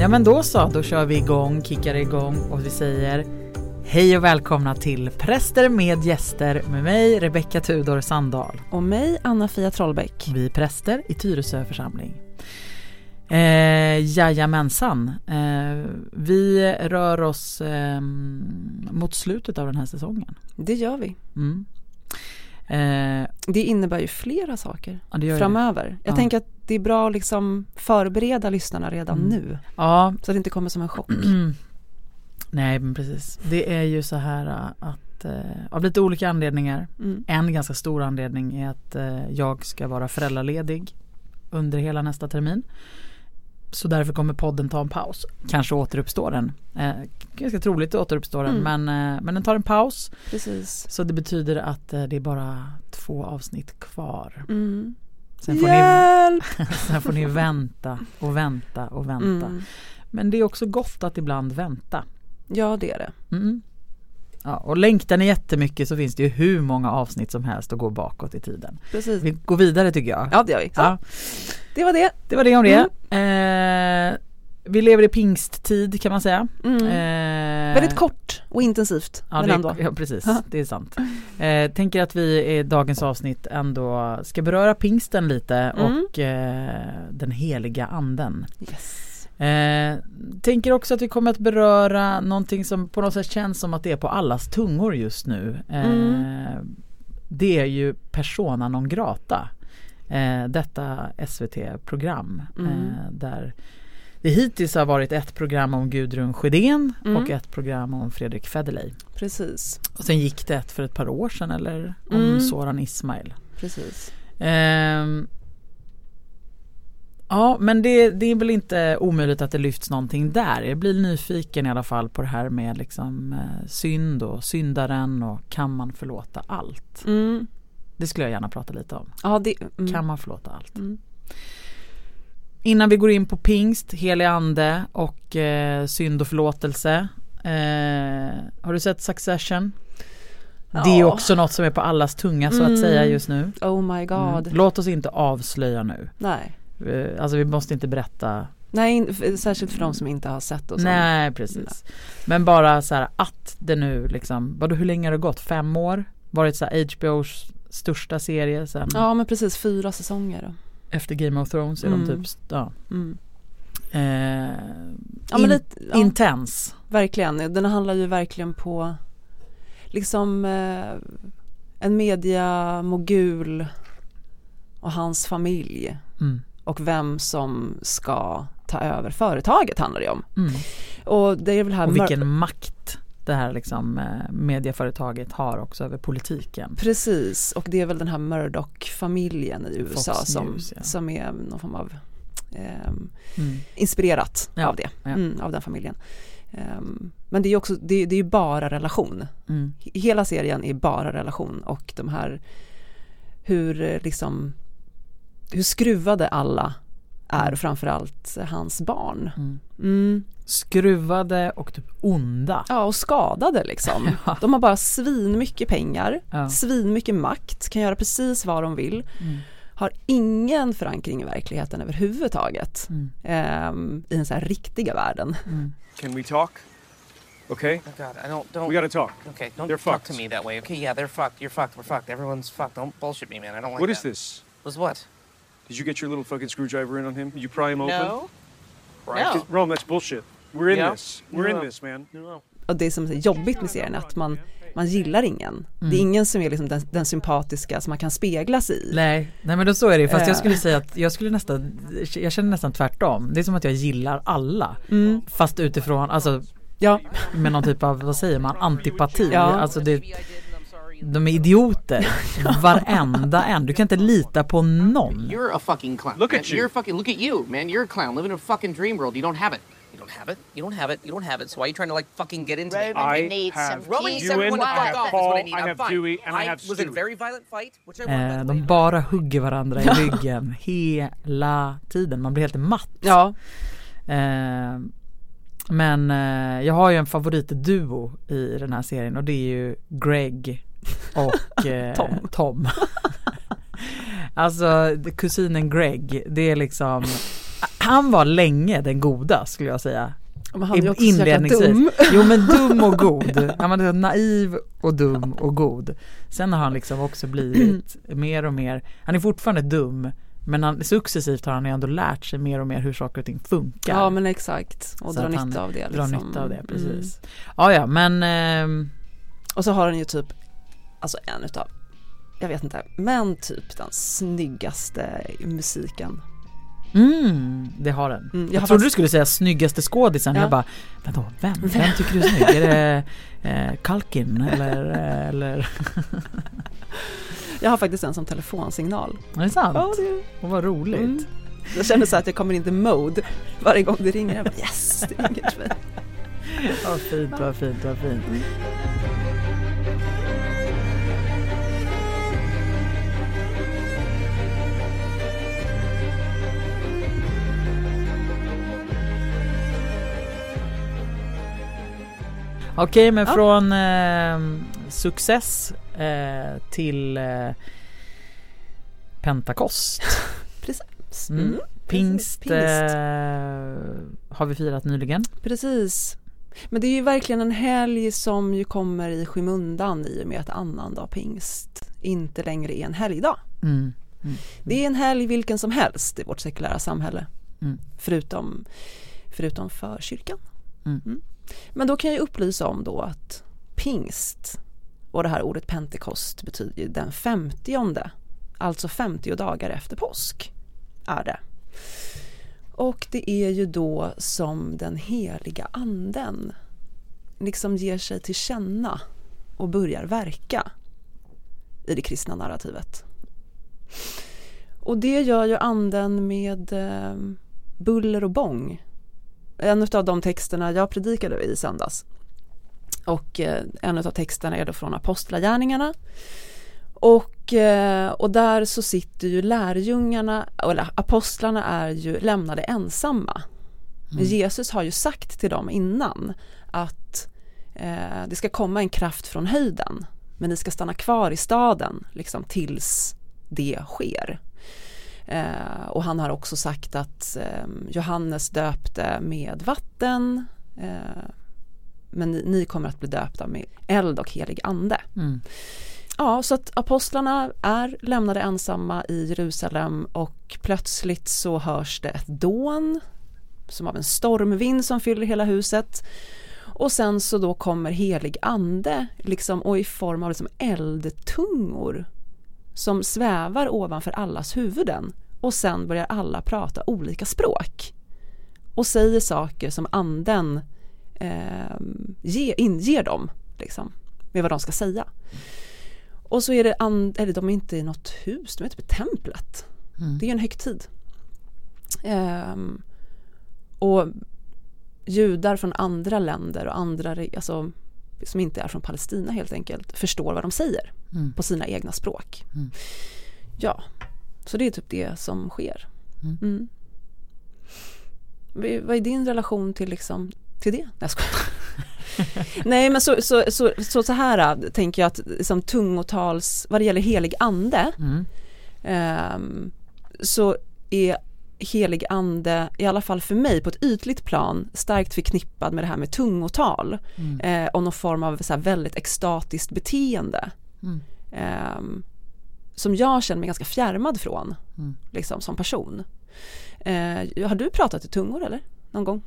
Ja men då så, då kör vi igång, kickar igång och vi säger Hej och välkomna till Präster med gäster med mig Rebecka Tudor Sandahl. Och mig Anna-Fia Trollbäck. Vi är präster i Tyresö församling. Eh, jajamensan. Eh, vi rör oss eh, mot slutet av den här säsongen. Det gör vi. Mm. Eh, det innebär ju flera saker ja, framöver. Det. Jag ja. tänker att det är bra att liksom förbereda lyssnarna redan mm. nu. Ja. Så att det inte kommer som en chock. Nej men precis. Det är ju så här äh, att eh, av lite olika anledningar. Mm. En ganska stor anledning är att eh, jag ska vara föräldraledig under hela nästa termin. Så därför kommer podden ta en paus. Kanske återuppstår den. Eh, ganska troligt att återuppstår den mm. men, eh, men den tar en paus. Precis. Så det betyder att eh, det är bara två avsnitt kvar. Mm. Sen får, Hjälp! Ni, sen får ni vänta och vänta och vänta. Mm. Men det är också gott att ibland vänta. Ja det är det. Mm. Ja, och längtar ni jättemycket så finns det ju hur många avsnitt som helst att gå bakåt i tiden. Precis. Vi går vidare tycker jag. Ja det gör vi. Ja. Det var det. Det var det om det. Mm. Eh, vi lever i pingsttid kan man säga. Mm. Eh, Väldigt kort och intensivt. Ja, men ändå. ja precis, det är sant. Eh, tänker att vi i dagens avsnitt ändå ska beröra pingsten lite mm. och eh, den heliga anden. Yes. Eh, tänker också att vi kommer att beröra någonting som på något sätt känns som att det är på allas tungor just nu. Eh, mm. Det är ju Persona non grata. Eh, detta SVT-program mm. Eh, där det hittills har varit ett program om Gudrun Sjödén mm. och ett program om Fredrik Federley. Precis. Och sen gick det ett för ett par år sedan eller om mm. Soran Ismail. Precis. Ja, men det, det, är väl inte omöjligt att det lyfts någonting där. Jag blir nyfiken i alla fall på det här med liksom eh, synd och syndaren och kan man förlåta allt? Mm. Det skulle jag gärna prata lite om. Ja, det, mm. Kan man förlåta allt? Mm. Innan vi går in på pingst, helig ande och eh, synd och förlåtelse. Eh, har du sett Succession? Ja. Det är också något som är på allas tunga så att säga mm. just nu. Oh my god. Mm. Låt oss inte avslöja nu. Nej. Eh, alltså vi måste inte berätta Nej, särskilt för de som inte har sett och Nej, precis. Men bara så här att det nu liksom, vadå hur länge har det gått? Fem år? Varit så här HBOs största serie sen Ja men precis, fyra säsonger. Efter Game of Thrones är mm. de typ, ja. Mm. Eh, ja, in, lite, ja. Intens. Verkligen, den handlar ju verkligen på liksom eh, en mediamogul och hans familj. Mm och vem som ska ta över företaget handlar det om. Mm. Och det är väl här och vilken makt det här liksom eh, medieföretaget har också över politiken. Precis och det är väl den här Murdoch-familjen i USA Fox som, News, ja. som är någon form av eh, mm. inspirerat ja, av det, ja. mm, av den familjen. Um, men det är också, det, det är bara relation. Mm. Hela serien är bara relation och de här hur eh, liksom hur skruvade alla är, mm. framförallt hans barn. Mm. Mm. Skruvade och typ onda. Ja, och skadade liksom. De har bara svin mycket pengar, ja. svin mycket makt, kan göra precis vad de vill. Mm. Har ingen förankring i verkligheten överhuvudtaget. Um, I den så här riktiga världen. Mm. Can we talk? Okay. Oh God, I don't. Don't. We gotta talk. Okay, don't they're talk fucked. to me that way. Okay, yeah, they're fucked. You're fucked. We're fucked. Everyone's fucked. Don't bullshit me, man. I don't like What that. is this? Was what? Did you get your little fucking screwdriver in on him? You pry him open? No. Right. No. Rome, that's bullshit. We're in yeah. this. We're no. in this man. Och det som är jobbigt med serien är att man, man gillar ingen. Mm. Det är mm. ingen som är liksom den, den, sympatiska som man kan spegla sig i. Nej, nej men då så är det Fast jag skulle säga att jag skulle nästan, jag känner nästan tvärtom. Det är som att jag gillar alla. Mm. Fast utifrån, alltså ja. med någon typ av, vad säger man, antipati. Ja. Alltså det, de är idioter. Varenda en. Du kan inte lita på någon. You're a fucking clown. Look at you. You're fucking, look at you, man. You're a clown living in a fucking dream world. You don't have it. You don't have it. You don't have it. You don't have it. So why are you trying to like fucking get into it? I need have Roman needs everyone to fuck off. Paul, I, I have fine. Dewey and I, I have Was a very violent fight? Which I eh, de bara hugger varandra i ryggen hela tiden. Man blir helt matt. Ja. Eh, men eh, jag har ju en favoritduo i den här serien och det är ju Greg och eh, Tom. Tom. alltså kusinen Greg, det är liksom han var länge den goda skulle jag säga. Men han är också Inledningsvis. Dum. Jo men dum och god. Han var naiv och dum och god. Sen har han liksom också blivit mer och mer, han är fortfarande dum men han, successivt har han ändå lärt sig mer och mer hur saker och ting funkar. Ja men exakt och dra nytta av det. Liksom. Dra nytta av det, precis. Mm. Ja ja men eh, Och så har han ju typ Alltså en utav Jag vet inte men typ den snyggaste musiken Mm, det har den. Mm, jag, jag trodde fast... du skulle säga snyggaste skådisen. Ja. Jag bara, vänta, vem? Vem tycker du är snygg? är det eh, Kalkin eller? eller? jag har faktiskt en som telefonsignal. Är det sant? Ja, det... Och vad roligt. Mm. Jag känner så att jag kommer in i mode varje gång det ringer. Jag bara, yes, det ringer till mig. Vad fint, vad fint, vad fint. Okej okay, men ja. från eh, success eh, till eh, Pentakost. Precis. Mm. Mm. Pingst, Pingst. Eh, har vi firat nyligen. Precis. Men det är ju verkligen en helg som ju kommer i skymundan i och med att annandag pingst inte längre är en helgdag. Mm. Mm. Det är en helg vilken som helst i vårt sekulära samhälle. Mm. Förutom, förutom för kyrkan. Mm. Men då kan jag upplysa om då att pingst och det här ordet pentekost betyder den femtionde, alltså 50 dagar efter påsk är det. Och det är ju då som den heliga anden liksom ger sig till känna och börjar verka i det kristna narrativet. Och det gör ju anden med eh, buller och bång en av de texterna jag predikade i söndags och eh, en av texterna är då från Apostlagärningarna och, eh, och där så sitter ju lärjungarna, eller apostlarna är ju lämnade ensamma. Mm. Jesus har ju sagt till dem innan att eh, det ska komma en kraft från höjden men ni ska stanna kvar i staden liksom tills det sker. Eh, och han har också sagt att eh, Johannes döpte med vatten eh, men ni, ni, kommer att bli döpta med eld och helig ande. Mm. Ja, så att apostlarna är lämnade ensamma i Jerusalem och plötsligt så hörs det ett dån som av en stormvind som fyller hela huset. Och sen så då kommer helig ande liksom, och i form av liksom eldtungor som svävar ovanför allas huvuden och sen börjar alla prata olika språk och säger saker som anden eh, ge, inger dem liksom, med vad de ska säga. Och så är det, and, eller de är inte i något hus, de är typ i templet. Mm. Det är en högtid. Eh, och judar från andra länder och andra, alltså som inte är från Palestina helt enkelt, förstår vad de säger mm. på sina egna språk. Mm. Ja, så det är typ det som sker. Mm. Mm. Vad är din relation till, liksom, till det? Jag Nej men så, så, så, så, så här äh, tänker jag att liksom, tungotals, vad det gäller helig ande um, så är helig ande, i alla fall för mig på ett ytligt plan, starkt förknippad med det här med tungotal mm. eh, och någon form av så väldigt extatiskt beteende. Mm. Um, som jag känner mig ganska fjärmad från mm. liksom, som person. Eh, har du pratat i tungor eller? Någon gång?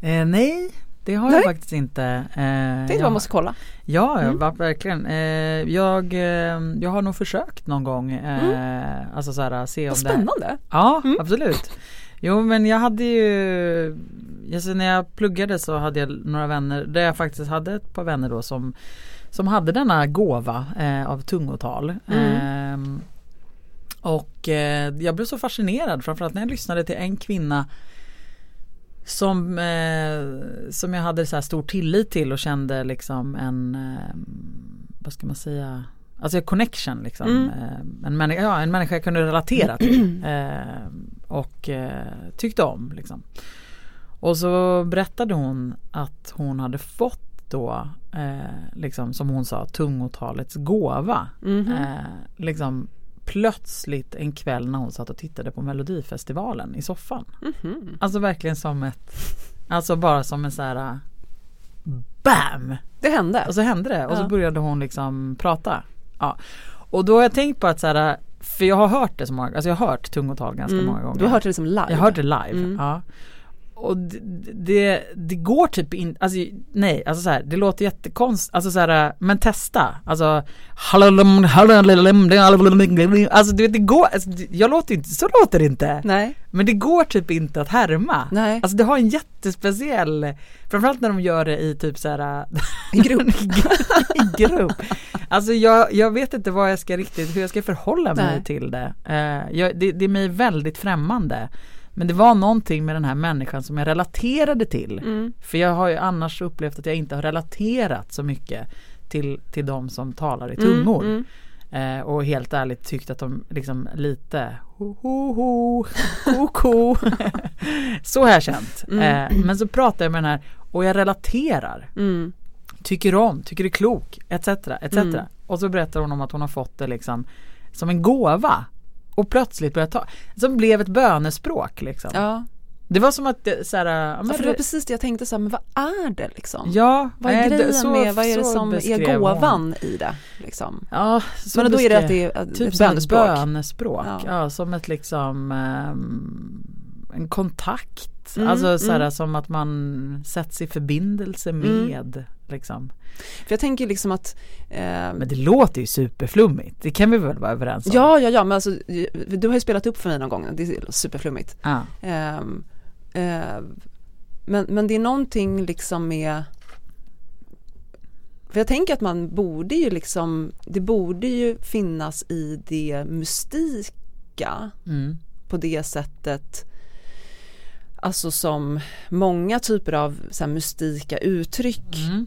Eh, nej, det har nej. jag faktiskt inte. Eh, det är jag måste kolla. Ja, mm. jag, verkligen. Eh, jag, eh, jag har nog försökt någon gång. Eh, mm. Alltså så här, se om Vad spännande. Det... Ja, mm. absolut. Jo men jag hade ju, alltså när jag pluggade så hade jag några vänner, där jag faktiskt hade ett par vänner då som som hade denna gåva eh, av tungotal. Mm. Eh, och eh, jag blev så fascinerad framförallt när jag lyssnade till en kvinna som, eh, som jag hade så här stor tillit till och kände liksom en, ehm, vad ska man säga, alltså connection liksom. Mm. Ehm, en, människa, ja, en människa jag kunde relatera till ehm, och eh, tyckte om liksom. Och så berättade hon att hon hade fått då, eh, liksom, som hon sa, tungotalets gåva. Mm eh, liksom plötsligt en kväll när hon satt och tittade på Melodifestivalen i soffan. Mm -hmm. Alltså verkligen som ett, alltså bara som en så här BAM! Det hände? Och så hände det och ja. så började hon liksom prata. Ja. Och då har jag tänkt på att så här, för jag har hört det så många, alltså jag har hört tungotal ganska mm. många gånger. Du har hört det som live? Jag har hört det live, mm. ja och det, det, det, går typ inte, alltså nej, alltså så här, det låter jättekonstigt, alltså så här, men testa, alltså Alltså du vet det går, alltså, jag låter inte, så låter det inte. Nej. Men det går typ inte att härma. Nej. Alltså det har en jättespeciell, framförallt när de gör det i typ så här I grupp. I grupp. Alltså jag, jag vet inte vad jag ska riktigt, hur jag ska förhålla mig nej. till det. Uh, jag, det. Det är mig väldigt främmande. Men det var någonting med den här människan som jag relaterade till. Mm. För jag har ju annars upplevt att jag inte har relaterat så mycket till, till de som talar i mm, tungor. Mm, mm. Eh, och helt ärligt tyckt att de liksom lite ho ho ho, ho, ho. Så har jag känt. Mm. Eh, men så pratar jag med den här och jag relaterar. Mm. Tycker om, tycker är klok, etc. etc. Och så berättar hon om att hon har fått det liksom som en gåva och plötsligt började ta, som blev ett bönespråk liksom. Ja. Det var som att det, så här, ja, för det var precis det jag tänkte så här, men vad är det liksom? Ja, vad är grejen så, med, vad är det som är gåvan hon. i det? Liksom? Ja, så men då är det att det är ett typ bönespråk. bönespråk. Ja. ja. som ett liksom um, en kontakt, mm, alltså så här, mm. som att man sätts i förbindelse mm. med mm. Liksom. För jag tänker liksom att eh, Men det låter ju superflummigt, det kan vi väl vara överens om? Ja, ja, ja, men alltså du har ju spelat upp för mig någon gång, det är superflummigt. Ah. Eh, eh, men, men det är någonting liksom med för jag tänker att man borde ju liksom, det borde ju finnas i det mystika mm. på det sättet Alltså som många typer av så här, mystika uttryck mm,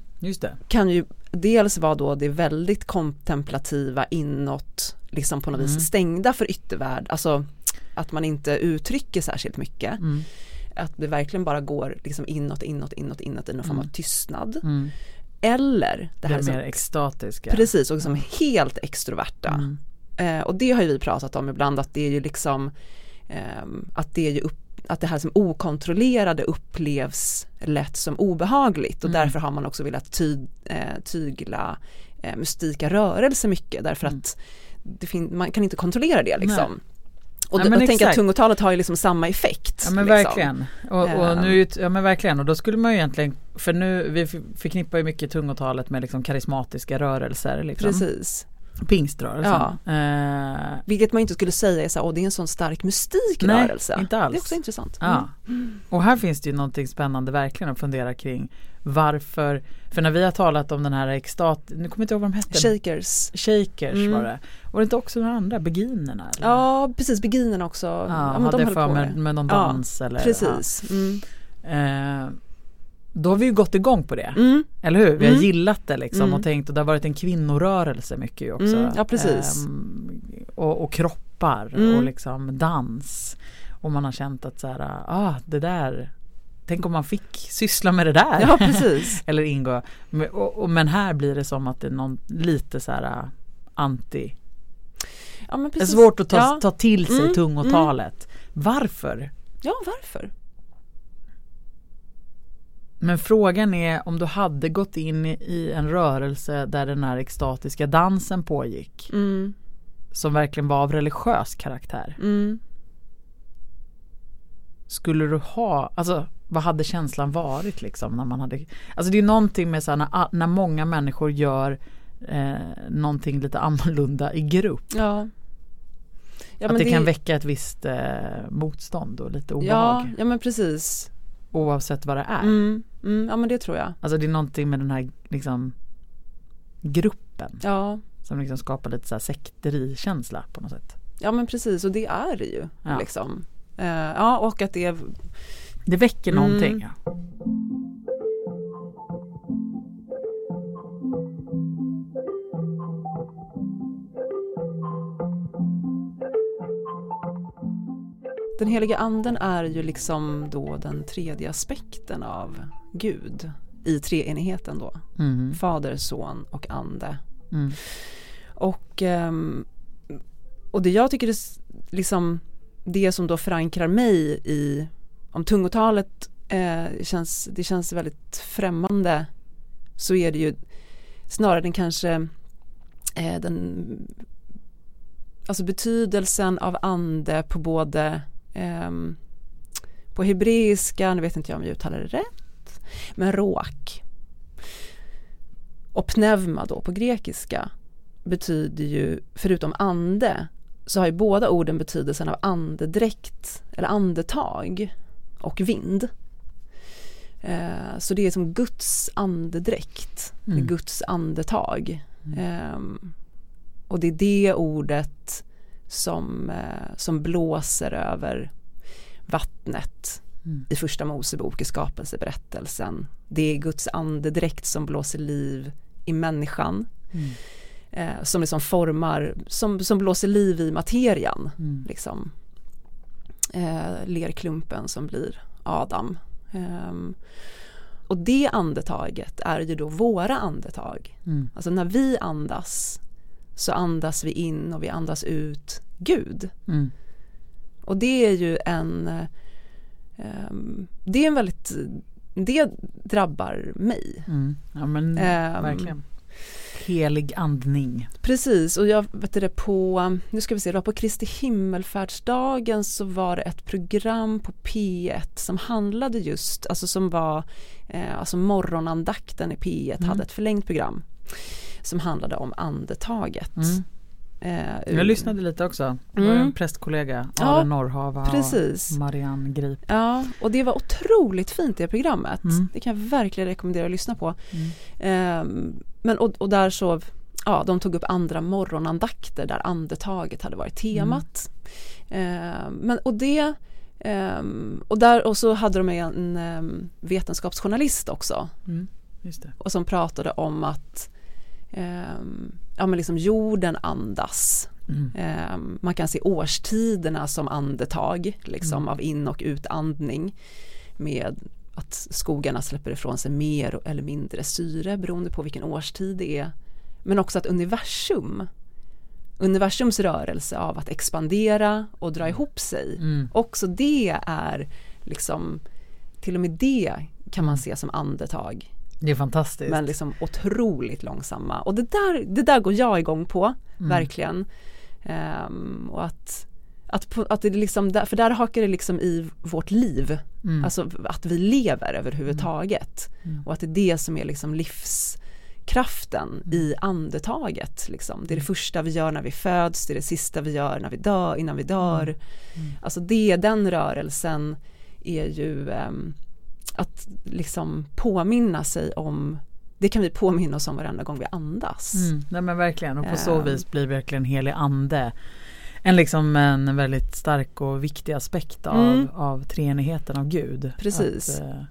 kan ju dels vara då det väldigt kontemplativa inåt, liksom på något mm. vis stängda för yttervärld, alltså att man inte uttrycker särskilt mycket. Mm. Att det verkligen bara går liksom inåt, inåt, inåt, inåt i någon form av mm. tystnad. Mm. Eller det här det mer extatiska. Precis, och som helt extroverta. Eh, och det har ju vi pratat om ibland att det är ju liksom eh, att det är ju upp att det här som okontrollerade upplevs lätt som obehagligt och mm. därför har man också velat ty, eh, tygla eh, mystika rörelser mycket därför mm. att man kan inte kontrollera det liksom. Nej. Och, ja, och tänka att tungotalet har ju liksom samma effekt. Ja men liksom. verkligen. Och, och, nu, ja men verkligen och då skulle man ju egentligen, för nu, vi förknippar ju mycket tungotalet med liksom karismatiska rörelser. Liksom. Precis. Pingströrelsen. Ja. Eh. Vilket man inte skulle säga är så här, det är en sån stark mystik Nej, rörelse. inte alls. Det är också intressant. Ja. Mm. Och här finns det ju någonting spännande verkligen att fundera kring varför, för när vi har talat om den här extat, nu kommer jag inte ihåg vad de hette. Shakers. Shakers mm. var det. Var det inte också några andra, beginerna? Eller? Ja precis, beginerna också. Ja, ja hade för med, med någon dans ja, eller. Precis. Ja. Mm. Eh, då har vi ju gått igång på det. Mm. Eller hur? Vi har mm. gillat det liksom mm. och tänkt och det har varit en kvinnorörelse mycket också. Mm. Ja precis. Ehm, och, och, kroppar och mm. liksom dans. Och man har känt att så här, ah det där Tänk om man fick syssla med det där. Ja precis. Eller ingå. Och, och, men här blir det som att det är någon lite så här anti Ja, men precis. Det är svårt att ta, ja. ta till sig mm, tungotalet. Varför? Ja varför? Men frågan är om du hade gått in i en rörelse där den här extatiska dansen pågick. Mm. Som verkligen var av religiös karaktär. Mm. Skulle du ha, alltså vad hade känslan varit liksom när man hade, alltså det är någonting med så här, när, när många människor gör eh, någonting lite annorlunda i grupp. Ja. ja att det, det, kan väcka ett visst eh, motstånd och lite obehag. Ja, ja men precis. Oavsett vad det är. Mm, mm, ja men det tror jag. Alltså det är någonting med den här liksom gruppen. Ja. Som liksom skapar lite så här sekterikänsla på något sätt. Ja men precis och det är det ju. Ja. Liksom. Uh, ja och att det Det väcker någonting. Mm. Ja. Den heliga anden är ju liksom då den tredje aspekten av Gud i treenigheten då. Mm. Fader, son och ande. Mm. Och um, och det jag tycker är liksom det som då förankrar mig i om tungotalet eh, känns, det känns väldigt främmande så är det ju snarare den kanske eh, den alltså betydelsen av ande på både eh, på hebreiska, nu vet inte jag om jag uttalar det rätt, men råk och pneuma då på grekiska betyder ju förutom ande så har ju båda orden betydelsen av andedräkt eller andetag och vind. Eh, så det är som Guds andedräkt, mm. Guds andetag. Mm. Eh, och det är det ordet som, eh, som blåser över vattnet mm. i första Mosebok i skapelseberättelsen. Det är Guds andedräkt som blåser liv i människan. Mm. Eh, som liksom formar, som, som blåser liv i materian. Mm. Liksom. Eh, lerklumpen som blir Adam. Um, och det andetaget är ju då våra andetag. Mm. Alltså när vi andas så andas vi in och vi andas ut Gud. Mm. Och det är ju en um, det är en väldigt det drabbar mig. Mm. Ja men um, verkligen helig andning. Precis och jag vet det på, nu ska vi se, det var på Kristi himmelfärdsdagen så var det ett program på P1 som handlade just, alltså som var, eh, alltså morgonandakten i P1 mm. hade ett förlängt program som handlade om andetaget. Mm. Eh, jag lyssnade lite också. Det var mm. en prästkollega, Aron ja, Norrhava precis. och Marianne Grip. Ja, och det var otroligt fint det programmet. Mm. Det kan jag verkligen rekommendera att lyssna på. Mm. Eh, men och, och, där så, ja de tog upp andra morgonandakter där andetaget hade varit temat. Eh, men och det Um, och, där, och så hade de en um, vetenskapsjournalist också. Mm, och som pratade om att ja, men liksom jorden andas. Mm. Eh, man kan se årstiderna som andetag liksom, mm. av in och utandning med att skogarna släpper ifrån sig mer eller mindre syre beroende på vilken årstid det är. Men också att universum, universums rörelse av att expandera och dra ihop sig, mm. också det är liksom, till och med det kan man se som andetag. Det är fantastiskt. Men liksom otroligt långsamma. Och det där, det där går jag igång på, mm. verkligen. Um, och att, att, att det liksom, för där hakar det liksom i vårt liv. Mm. Alltså att vi lever överhuvudtaget. Mm. mm. Och att det är det som är liksom livskraften mm. i andetaget. Liksom. Det är det mm. första vi gör när vi föds, det är det sista vi gör när vi dör, innan vi dör. Alltså det, den rörelsen är ju um, att liksom påminna sig om det kan vi påminna oss om varenda gång vi andas. Mm, nej men verkligen och på så um, vis blir verkligen helig ande en, liksom en väldigt stark och viktig aspekt av, mm. av treenigheten av Gud. Precis. Att, eh,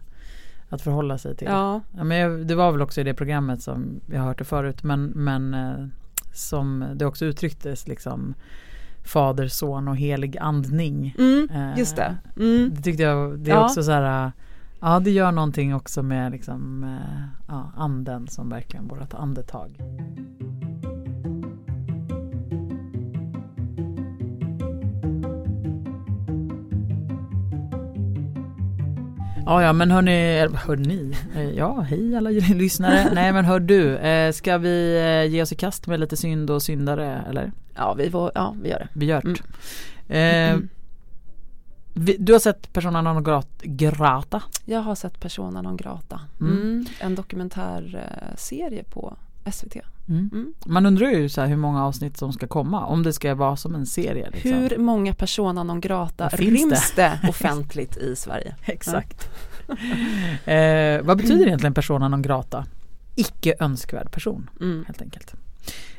att förhålla sig till. Ja. ja men jag, det var väl också i det programmet som jag har hört det förut men, men eh, som det också uttrycktes liksom Fader, Son och helig andning. Mm, just det. Eh, mm. Det tyckte jag, det är ja. också så här Ja, det gör någonting också med liksom, eh, ja, anden som verkligen vårt andetag. Ja, ja, men hörni, hörni, eh, ja, hej alla lyssnare. Nej, men hör du, eh, ska vi ge oss i kast med lite synd och syndare, eller? Ja, vi, var, ja, vi gör det. Vi gör det. Mm. Eh, du har sett Persona non grata? Jag har sett Persona non grata. Mm. Mm, en dokumentärserie på SVT. Mm. mm. Man undrar ju så hur många avsnitt som ska komma om det ska vara som en serie. Liksom. Hur många Persona non grata ryms det? det offentligt i Sverige? Exakt. eh, vad betyder egentligen Persona non grata? Icke önskvärd person mm. helt enkelt.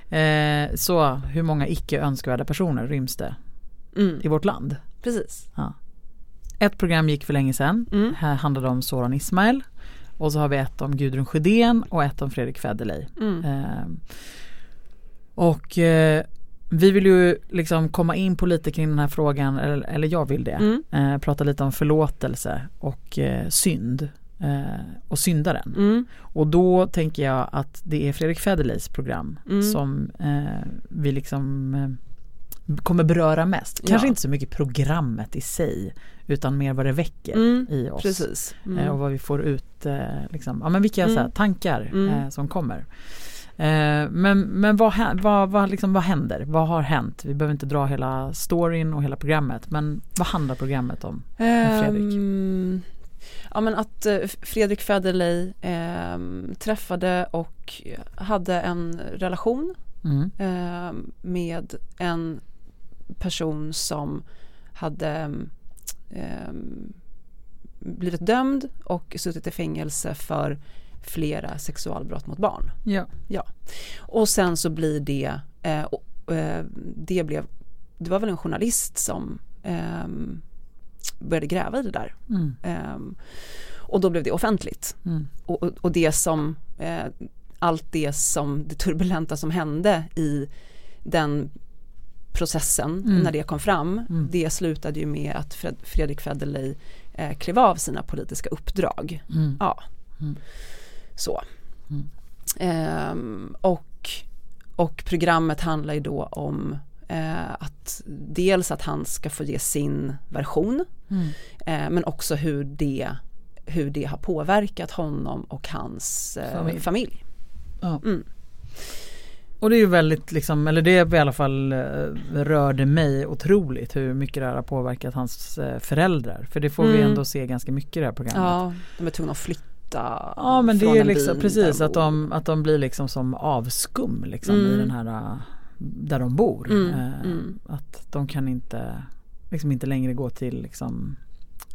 Eh, så hur många icke önskvärda personer ryms det mm. i vårt land? Precis. Ja. Ett program gick för länge sedan. Mm. Här handlade om Soran Ismail. Och så har vi ett om Gudrun Sjödén och ett om Fredrik Federley. Mm. Eh, och eh, vi vill ju liksom komma in på lite kring den här frågan, eller, eller jag vill det. Mm. Eh, prata lite om förlåtelse och eh, synd eh, och syndaren. Mm. Och då tänker jag att det är Fredrik Federleys program mm. som eh, vi liksom kommer beröra mest. Kanske ja. inte så mycket programmet i sig utan mer vad det väcker mm, i oss. Precis. Mm. Eh, och vad vi får ut, eh, liksom, ja men vilka mm. här, tankar mm. eh, som kommer. Eh, men men vad, vad, vad, liksom, vad händer? Vad har hänt? Vi behöver inte dra hela storyn och hela programmet men vad handlar programmet om? Fredrik? Um, ja men att Fredrik Federley eh, träffade och hade en relation mm. eh, med en person som hade eh, blivit dömd och suttit i fängelse för flera sexualbrott mot barn. Ja. ja. Och sen så blir det, eh, eh, det blev, det var väl en journalist som eh, började gräva i det där. Mm. Eh, och då blev det offentligt. Mm. Och, och, det som, eh, allt det som, det turbulenta som hände i den processen mm. när det kom fram, mm. det slutade ju med att Fred, Fredrik Federley eh, klev av sina politiska uppdrag. Mm. Ja. Mm. Så. Um, och, och programmet handlar ju då om eh, att dels att han ska få ge sin version mm. eh, men också hur det, hur det har påverkat honom och hans eh, familj. familj. Ja. Och det är ju väldigt liksom, eller det i alla fall eh, rörde mig otroligt hur mycket det här har påverkat hans eh, föräldrar. För det får mm. vi ändå se ganska mycket i det här programmet. Ja, de är tvungna att flytta Ja men det är liksom precis att de, att de blir liksom som avskum liksom mm. i den här äh, där de bor. Mm. Eh, mm. Att de kan inte liksom inte längre gå till liksom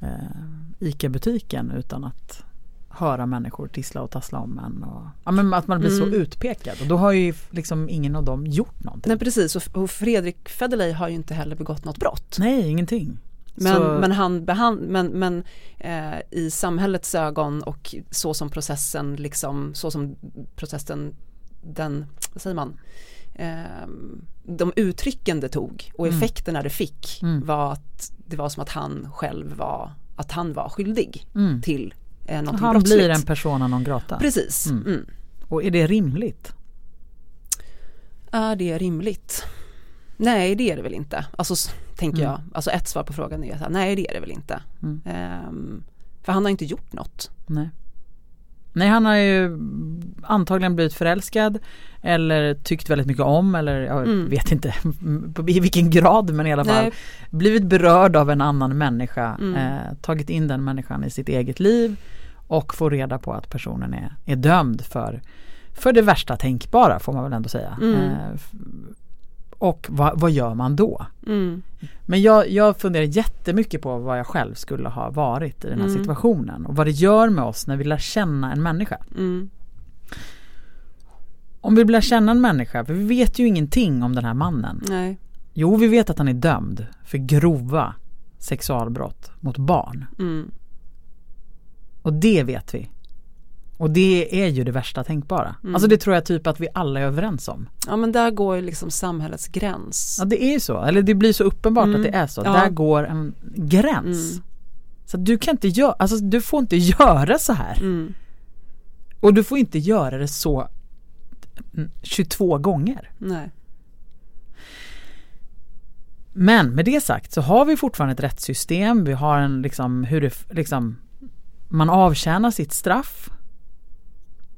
eh, ICA-butiken utan att höra människor tissla och tassla om en. Och, ja, men att man blir mm. så utpekad och då har ju liksom ingen av dem gjort någonting. Nej precis och Fredrik Federley har ju inte heller begått något brott. Nej ingenting. Men, men, han behand, men, men eh, i samhällets ögon och så som processen liksom, så som processen den, vad säger man, eh, de uttrycken det tog och mm. effekterna det fick mm. var att det var som att han själv var, att han var skyldig mm. till eh, någonting Han brottsligt. blir en persona non grata. Precis. Mm. Mm. Och är det rimligt? Är det rimligt? Nej det är det väl inte. Alltså tänker mm. jag. Alltså ett svar på frågan är att nej det är det väl inte. Mm. Um, för han har inte gjort något. Nej. Nej han har ju antagligen blivit förälskad eller tyckt väldigt mycket om eller jag mm. vet inte i vilken grad men i alla fall Nej. blivit berörd av en annan människa, mm. eh, tagit in den människan i sitt eget liv och få reda på att personen är, är dömd för, för det värsta tänkbara får man väl ändå säga. Mm. Eh, och vad, vad gör man då? Mm. Men jag, jag funderar jättemycket på vad jag själv skulle ha varit i den här mm. situationen och vad det gör med oss när vi lär känna en människa. Mm. Om vi lär känna en människa, för vi vet ju ingenting om den här mannen. Nej. Jo, vi vet att han är dömd för grova sexualbrott mot barn. Mm. Och det vet vi. Och det är ju det värsta tänkbara. Mm. Alltså det tror jag typ att vi alla är överens om. Ja men där går ju liksom samhällets gräns. Ja det är ju så, eller det blir så uppenbart mm. att det är så. Ja. Där går en gräns. Mm. Så du kan inte göra, alltså du får inte göra så här. Mm. Och du får inte göra det så 22 gånger. Nej. Men med det sagt så har vi fortfarande ett rättssystem, vi har en liksom hur det liksom man avtjänar sitt straff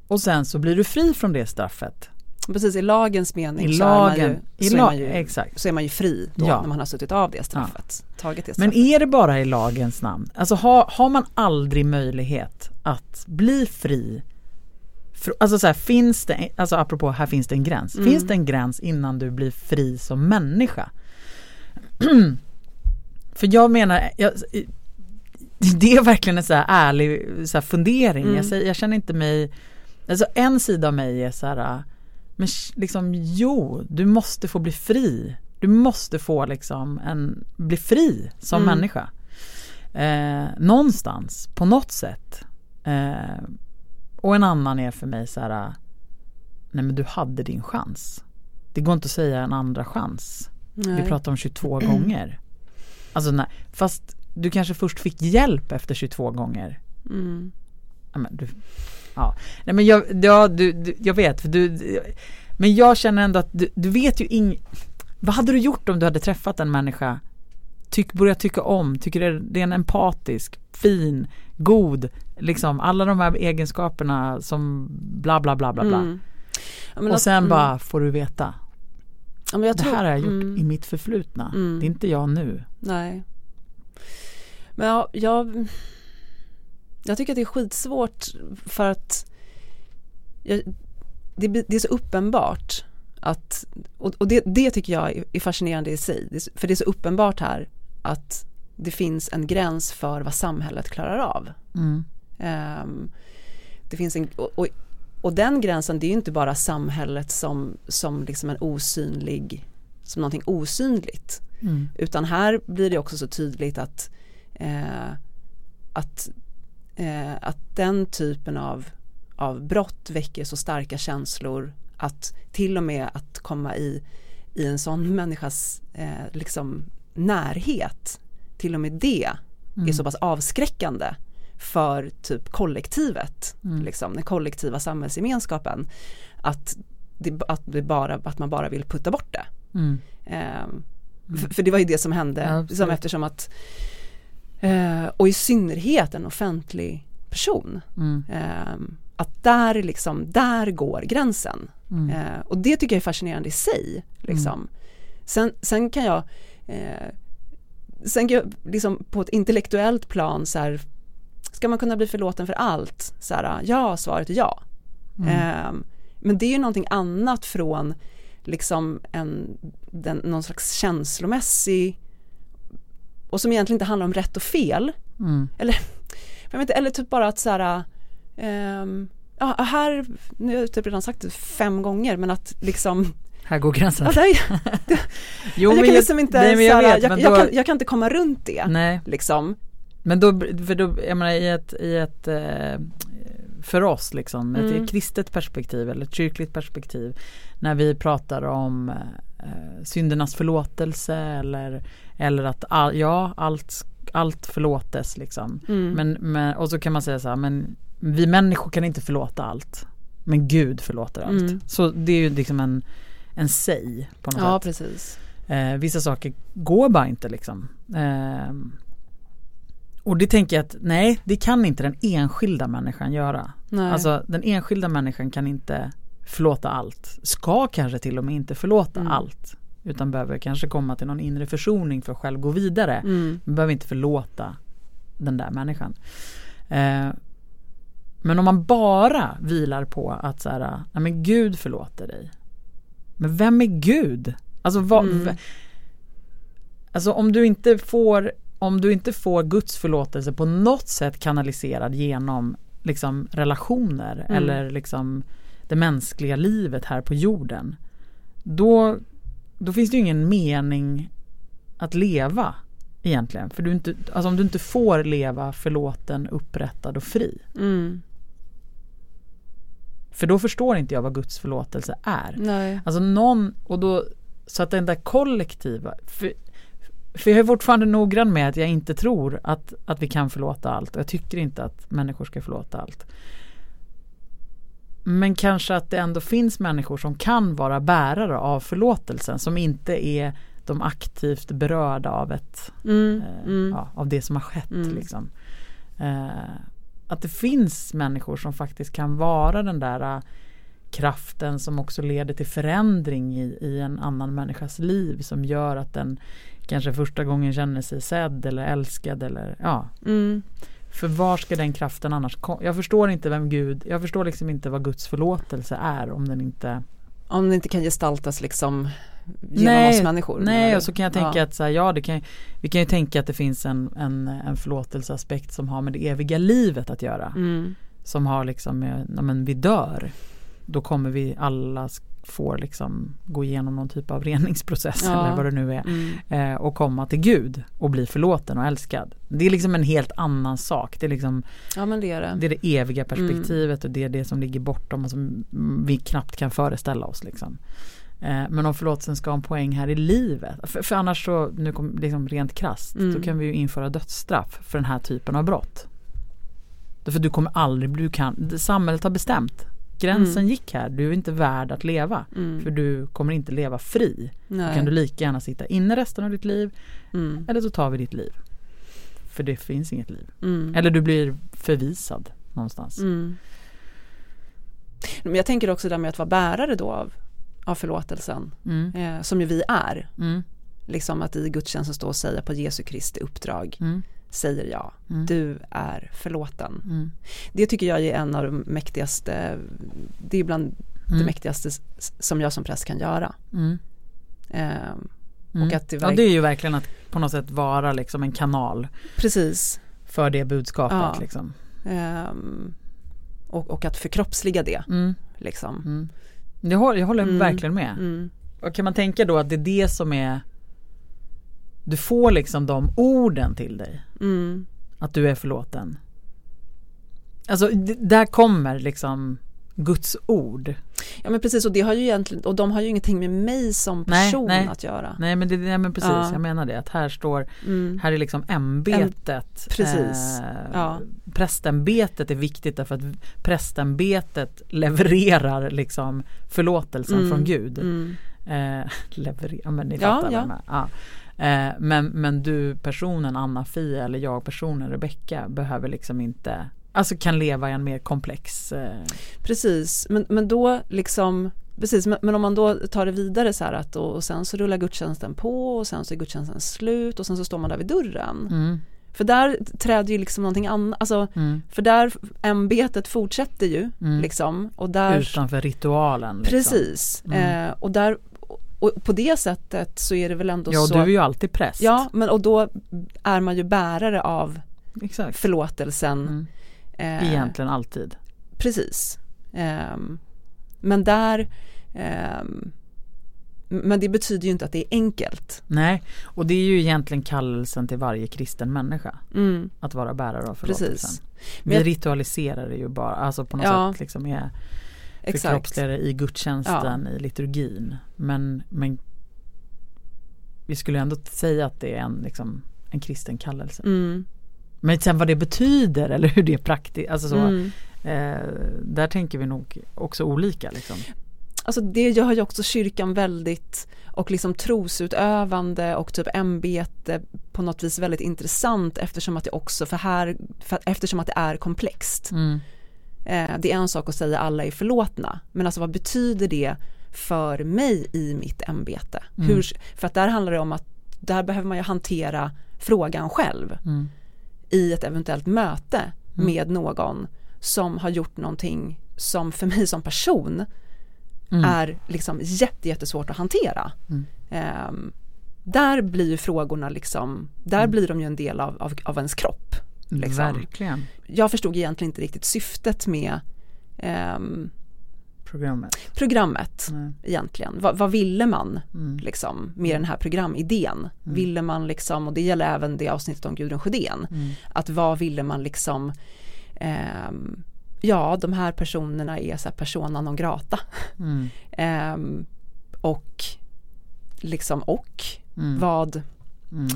och sen så blir du fri från det straffet. Precis, i lagens mening I lagen, så, är man ju, så, är man ju, exakt. så är man ju fri då ja. när man har suttit av det straffet. Ja. Tagit det straffet. Men är det bara i lagens namn? Alltså har, har man aldrig möjlighet att bli fri Alltså så här, finns det, alltså apropå här finns det en gräns. Mm. Finns det en gräns innan du blir fri som människa? För jag menar, jag, det är verkligen en så här ärlig så här fundering. Mm. Jag, säger, jag känner inte mig Alltså en sida av mig är så här, men liksom jo, du måste få bli fri. Du måste få liksom en, bli fri som mm. människa. Eh, någonstans, på något sätt. Eh, och en annan är för mig så här, nej men du hade din chans. Det går inte att säga en andra chans. Nej. Vi pratar om 22 gånger. Alltså nej, fast du kanske först fick hjälp efter 22 gånger. Mm. Ja, men du, Ja, nej men jag, ja, du, du, jag vet, för du, men jag känner ändå att du, du vet ju ing, Vad hade du gjort om du hade träffat en människa, tyck, börjat tycka om, tycker det är en empatisk, fin, god, liksom alla de här egenskaperna som bla bla bla bla bla. Mm. Ja, och sen att, bara mm. får du veta. Ja, det tror, här har jag gjort mm. i mitt förflutna. Mm. Det är inte jag nu. Nej. Men jag, jag, jag tycker att det är skitsvårt för att jag, det, det, är så uppenbart att, och, och det, det, tycker jag är fascinerande i sig, för det är så uppenbart här att det finns en gräns för vad samhället klarar av. Mm. Um, det finns en, och, och, och, den gränsen det är ju inte bara samhället som, som liksom en osynlig, som någonting osynligt. Mm. Utan här blir det också så tydligt att, eh, att, eh, att den typen av, av brott väcker så starka känslor att till och med att komma i, i en sån människas eh, liksom närhet, till och med det mm. är så pass avskräckande för typ kollektivet, mm. liksom, den kollektiva samhällsgemenskapen, att, det, att, det bara, att man bara vill putta bort det. Mm. Eh, för, för, det var ju det som hände, ja, liksom, eftersom att eh, och i synnerhet en offentlig person. Mm. Eh, att där, liksom, där går gränsen. Mm. Eh, och det tycker jag är fascinerande i sig. Liksom. Mm. Sen, sen kan jag eh, Sen kan jag liksom på ett intellektuellt plan så här, ska man kunna bli förlåten för allt? Så här, ja, svaret är ja. Mm. Eh, men det är ju någonting annat från liksom en, den, någon slags känslomässig och som egentligen inte handlar om rätt och fel. Mm. Eller, jag vet inte, eller typ bara att så här, um, ja, här, nu har jag typ redan sagt det fem gånger, men att liksom här går gränsen. Ja, det, jo, jag kan liksom inte, nej, jag, vet, jag, jag, kan, jag, kan, inte komma runt det. Nej. Liksom. Men då, för då, jag menar i ett, i ett eh, för oss liksom, mm. ett kristet perspektiv eller ett kyrkligt perspektiv när vi pratar om eh, syndernas förlåtelse eller, eller att all, ja, allt, allt förlåtes liksom. Mm. Men, men, och så kan man säga så här, men vi människor kan inte förlåta allt. Men Gud förlåter allt. Mm. Så det är ju liksom en, en säg på något ja, sätt. Precis. Eh, vissa saker går bara inte liksom. Eh, och det tänker jag att nej, det kan inte den enskilda människan göra. Nej. Alltså den enskilda människan kan inte förlåta allt. Ska kanske till och med inte förlåta mm. allt. Utan behöver kanske komma till någon inre försoning för att själv gå vidare. Mm. Man behöver inte förlåta den där människan. Eh, men om man bara vilar på att så här, nej men Gud förlåter dig. Men vem är Gud? Alltså, vad, mm. alltså om du inte får om du inte får Guds förlåtelse på något sätt kanaliserad genom liksom relationer mm. eller liksom det mänskliga livet här på jorden. Då, då finns det ju ingen mening att leva egentligen. För du inte, alltså om du inte får leva förlåten, upprättad och fri. Mm. För då förstår inte jag vad Guds förlåtelse är. Nej. Alltså någon, och då, så att den där kollektiva, för, för jag är fortfarande noggrann med att jag inte tror att, att vi kan förlåta allt och jag tycker inte att människor ska förlåta allt. Men kanske att det ändå finns människor som kan vara bärare av förlåtelsen som inte är de aktivt berörda av ett mm, eh, mm. Ja, av det som har skett. Mm. Liksom. Eh, att det finns människor som faktiskt kan vara den där uh, kraften som också leder till förändring i, i en annan människas liv som gör att den kanske första gången känner sig sedd eller älskad eller ja. För var ska den kraften annars komma? Jag förstår inte vem Gud, jag förstår liksom inte vad Guds förlåtelse är om den inte Om den inte kan gestaltas liksom genom nej, oss människor? Nej, och så kan jag tänka ja. att så här, ja, det kan, vi kan ju tänka att det finns en, en, en förlåtelseaspekt som har med det eviga livet att göra. Mm. Som har liksom, ja men vi dör. Då kommer vi alla får liksom gå igenom någon typ av reningsprocess ja. eller vad det nu är. Mm. Eh, och komma till Gud och bli förlåten och älskad. Det är liksom en helt annan sak. Det är liksom ja, det, är det. det är det eviga perspektivet mm. och det är det som ligger bortom och som vi knappt kan föreställa oss. Liksom. Eh, men om förlåtelsen ska ha en poäng här i livet. För, för annars så, nu kom, liksom rent krast, mm. då kan vi ju införa dödsstraff för den här typen av brott. För du kommer aldrig, du kan, samhället har bestämt gränsen mm. gick här, du är inte värd att leva. Mm. För du kommer inte leva fri. Nej. Då kan du lika gärna sitta inne resten av ditt liv. Mm. Eller så tar vi ditt liv. För det finns inget liv. Mm. Eller du blir förvisad någonstans. Mm. Men jag tänker också det med att vara bärare då av, av förlåtelsen. Mm. Eh, som ju vi är. Liksom att i gudstjänsten stå och säga på Jesu Kristi uppdrag säger jag. Mm. Du är förlåten. Mm. Det tycker jag är en av de mäktigaste, det är bland mm. det mäktigaste som jag som präst kan göra. Eh, och att det, verk- ja, det är ju verkligen att på något sätt vara liksom en kanal. Precis. För det budskapet ja. liksom. Eh, och, och, att förkroppsliga det. Mm. Liksom. Mm. Jag, håller, jag håller verkligen med. Och kan man tänka då att det är det som är du får liksom de orden till dig. Mm. Att du är förlåten. Alltså där kommer liksom Guds ord. Ja men precis och det har ju egentligen och de har ju ingenting med mig som person nej, nej. att göra. Nej men, det, nej, men precis, ja. jag menar det att här står, mm. här är liksom ämbetet. precis. Eh, ja. Prästämbetet är viktigt därför att prästämbetet levererar liksom förlåtelsen mm. från Gud. Mm. Eh, leverera, men ni fattar ja, ja. ja. Eh, men, men du personen Anna-Fia eller jag personen Rebecka behöver liksom inte Alltså kan leva i en mer komplex eh... Precis, men, men då liksom Precis, men, men, om man då tar det vidare så här att och, och sen så rullar gudstjänsten på och sen så är gudstjänsten slut och sen så står man där vid dörren. Mm. För där träder ju liksom någonting annat, alltså, mm. för där ämbetet fortsätter ju mm. liksom. Och där, Utanför ritualen. Liksom. Precis, mm. eh, och där och på det sättet så är det väl ändå ja, så. Ja, du är ju alltid präst. Ja, men och då är man ju bärare av Exakt. förlåtelsen. Mm. Eh, Egentligen alltid. Precis. Eh, men där eh, men det betyder ju inte att det är enkelt. Nej, och det är ju egentligen kallelsen till varje kristen människa. Mm. Att vara bärare av förlåtelsen. Precis. Vi jag, ritualiserar det ju bara, alltså på något ja. sätt liksom är förkroppsligare i gudstjänsten, ja. i liturgin. Men, men vi skulle ändå säga att det är en, liksom, en kristen kallelse. Mm. Men sen vad det betyder eller hur det är praktiskt, alltså så, mm. eh, där tänker vi nog också olika. Liksom. Alltså det gör ju också kyrkan väldigt och liksom trosutövande och typ ämbete på något vis väldigt intressant eftersom att det också för här, för, eftersom att det är komplext. Mm. Eh, det är en sak att säga alla är förlåtna, men alltså vad betyder det för mig i mitt ämbete? Mm. Hur, för att där handlar det om att där behöver man ju hantera frågan själv mm. i ett eventuellt möte mm. med någon som har gjort någonting som för mig som person mm. är liksom jätte, jättesvårt att hantera. Um, där blir frågorna liksom, där mm. blir de ju en del av, av, av ens kropp. Liksom. Verkligen. Jag förstod egentligen inte riktigt syftet med um, programmet, programmet egentligen. Va, vad ville man mm. liksom, med den här programidén? Mm. Ville man liksom, och det gäller även det avsnittet om Gudrun Sjödén, mm. att vad ville man liksom um, ja de här personerna är så här persona non grata. um, och liksom och mm. vad mm.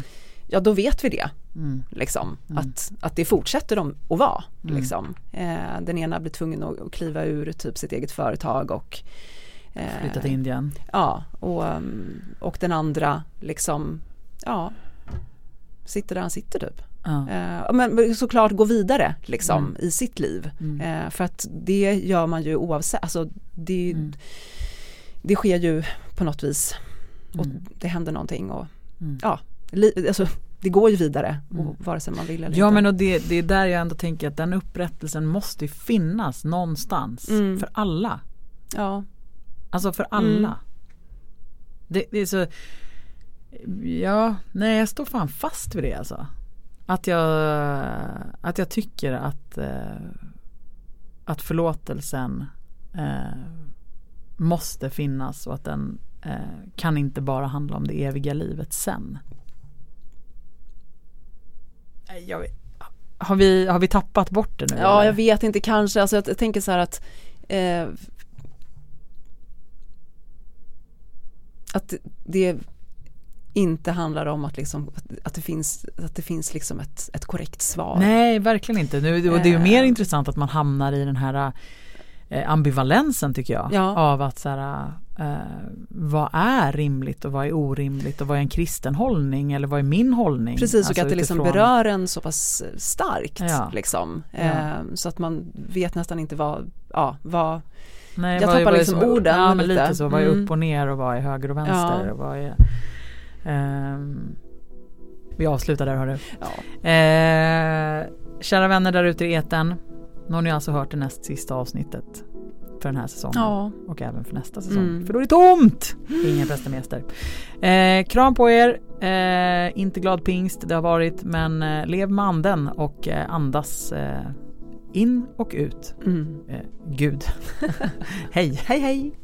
ja då vet vi det. Mm. Liksom, mm. Att, att det fortsätter de att vara. Mm. Liksom. Eh, den ena blir tvungen att kliva ur typ sitt eget företag och eh, Flytta till Indien. Ja, och, mm, och den andra liksom, ja, sitter där han sitter typ. Ja. Eh, men såklart gå vidare liksom mm. i sitt liv. Mm. Eh, för att det gör man ju oavsett, alltså det, det sker ju på något vis och det händer någonting och ja, li, alltså det går ju vidare mm. vare sig man vill eller ja, inte. men och det, det är där jag ändå tänker att den upprättelsen måste finnas någonstans mm. för alla. Ja. Alltså för alla. Mm. Det, det, är så Ja, nej jag står fan fast vid det alltså. Att jag, att jag tycker att, eh, att förlåtelsen eh, måste finnas och att den eh, kan inte bara handla om det eviga livet sen. Jag, har, vi, har vi tappat bort det nu? Ja, eller? jag vet inte kanske. Alltså, jag, jag tänker så här att eh, att det inte handlar om att, liksom, att det finns, att det finns liksom ett, ett korrekt svar. Nej, verkligen inte. Nu, det är ju mer eh. intressant att man hamnar i den här ambivalensen tycker jag. Ja. Av att så här, eh, vad är rimligt och vad är orimligt och vad är en kristen hållning eller vad är min hållning? Precis och alltså att det liksom berör en så pass starkt ja. liksom. Eh, så att man vet nästan inte vad, ja, vad Nej, jag tappar liksom så, orden ja, men lite. lite så, vad är mm. upp och ner och vad är höger och vänster och vad är um, Vi avslutar där hörru. Ja. Eh, kära vänner där ute i eten nu har ni alltså hört det näst sista avsnittet för den här säsongen ja. och även för nästa säsong. Mm. För då är det tomt! Ingen prästermester. Eh, kram på er, eh, inte glad pingst det har varit men eh, lev med anden och eh, andas eh, in och ut. Mm. Eh, Gud. hej, hej hej!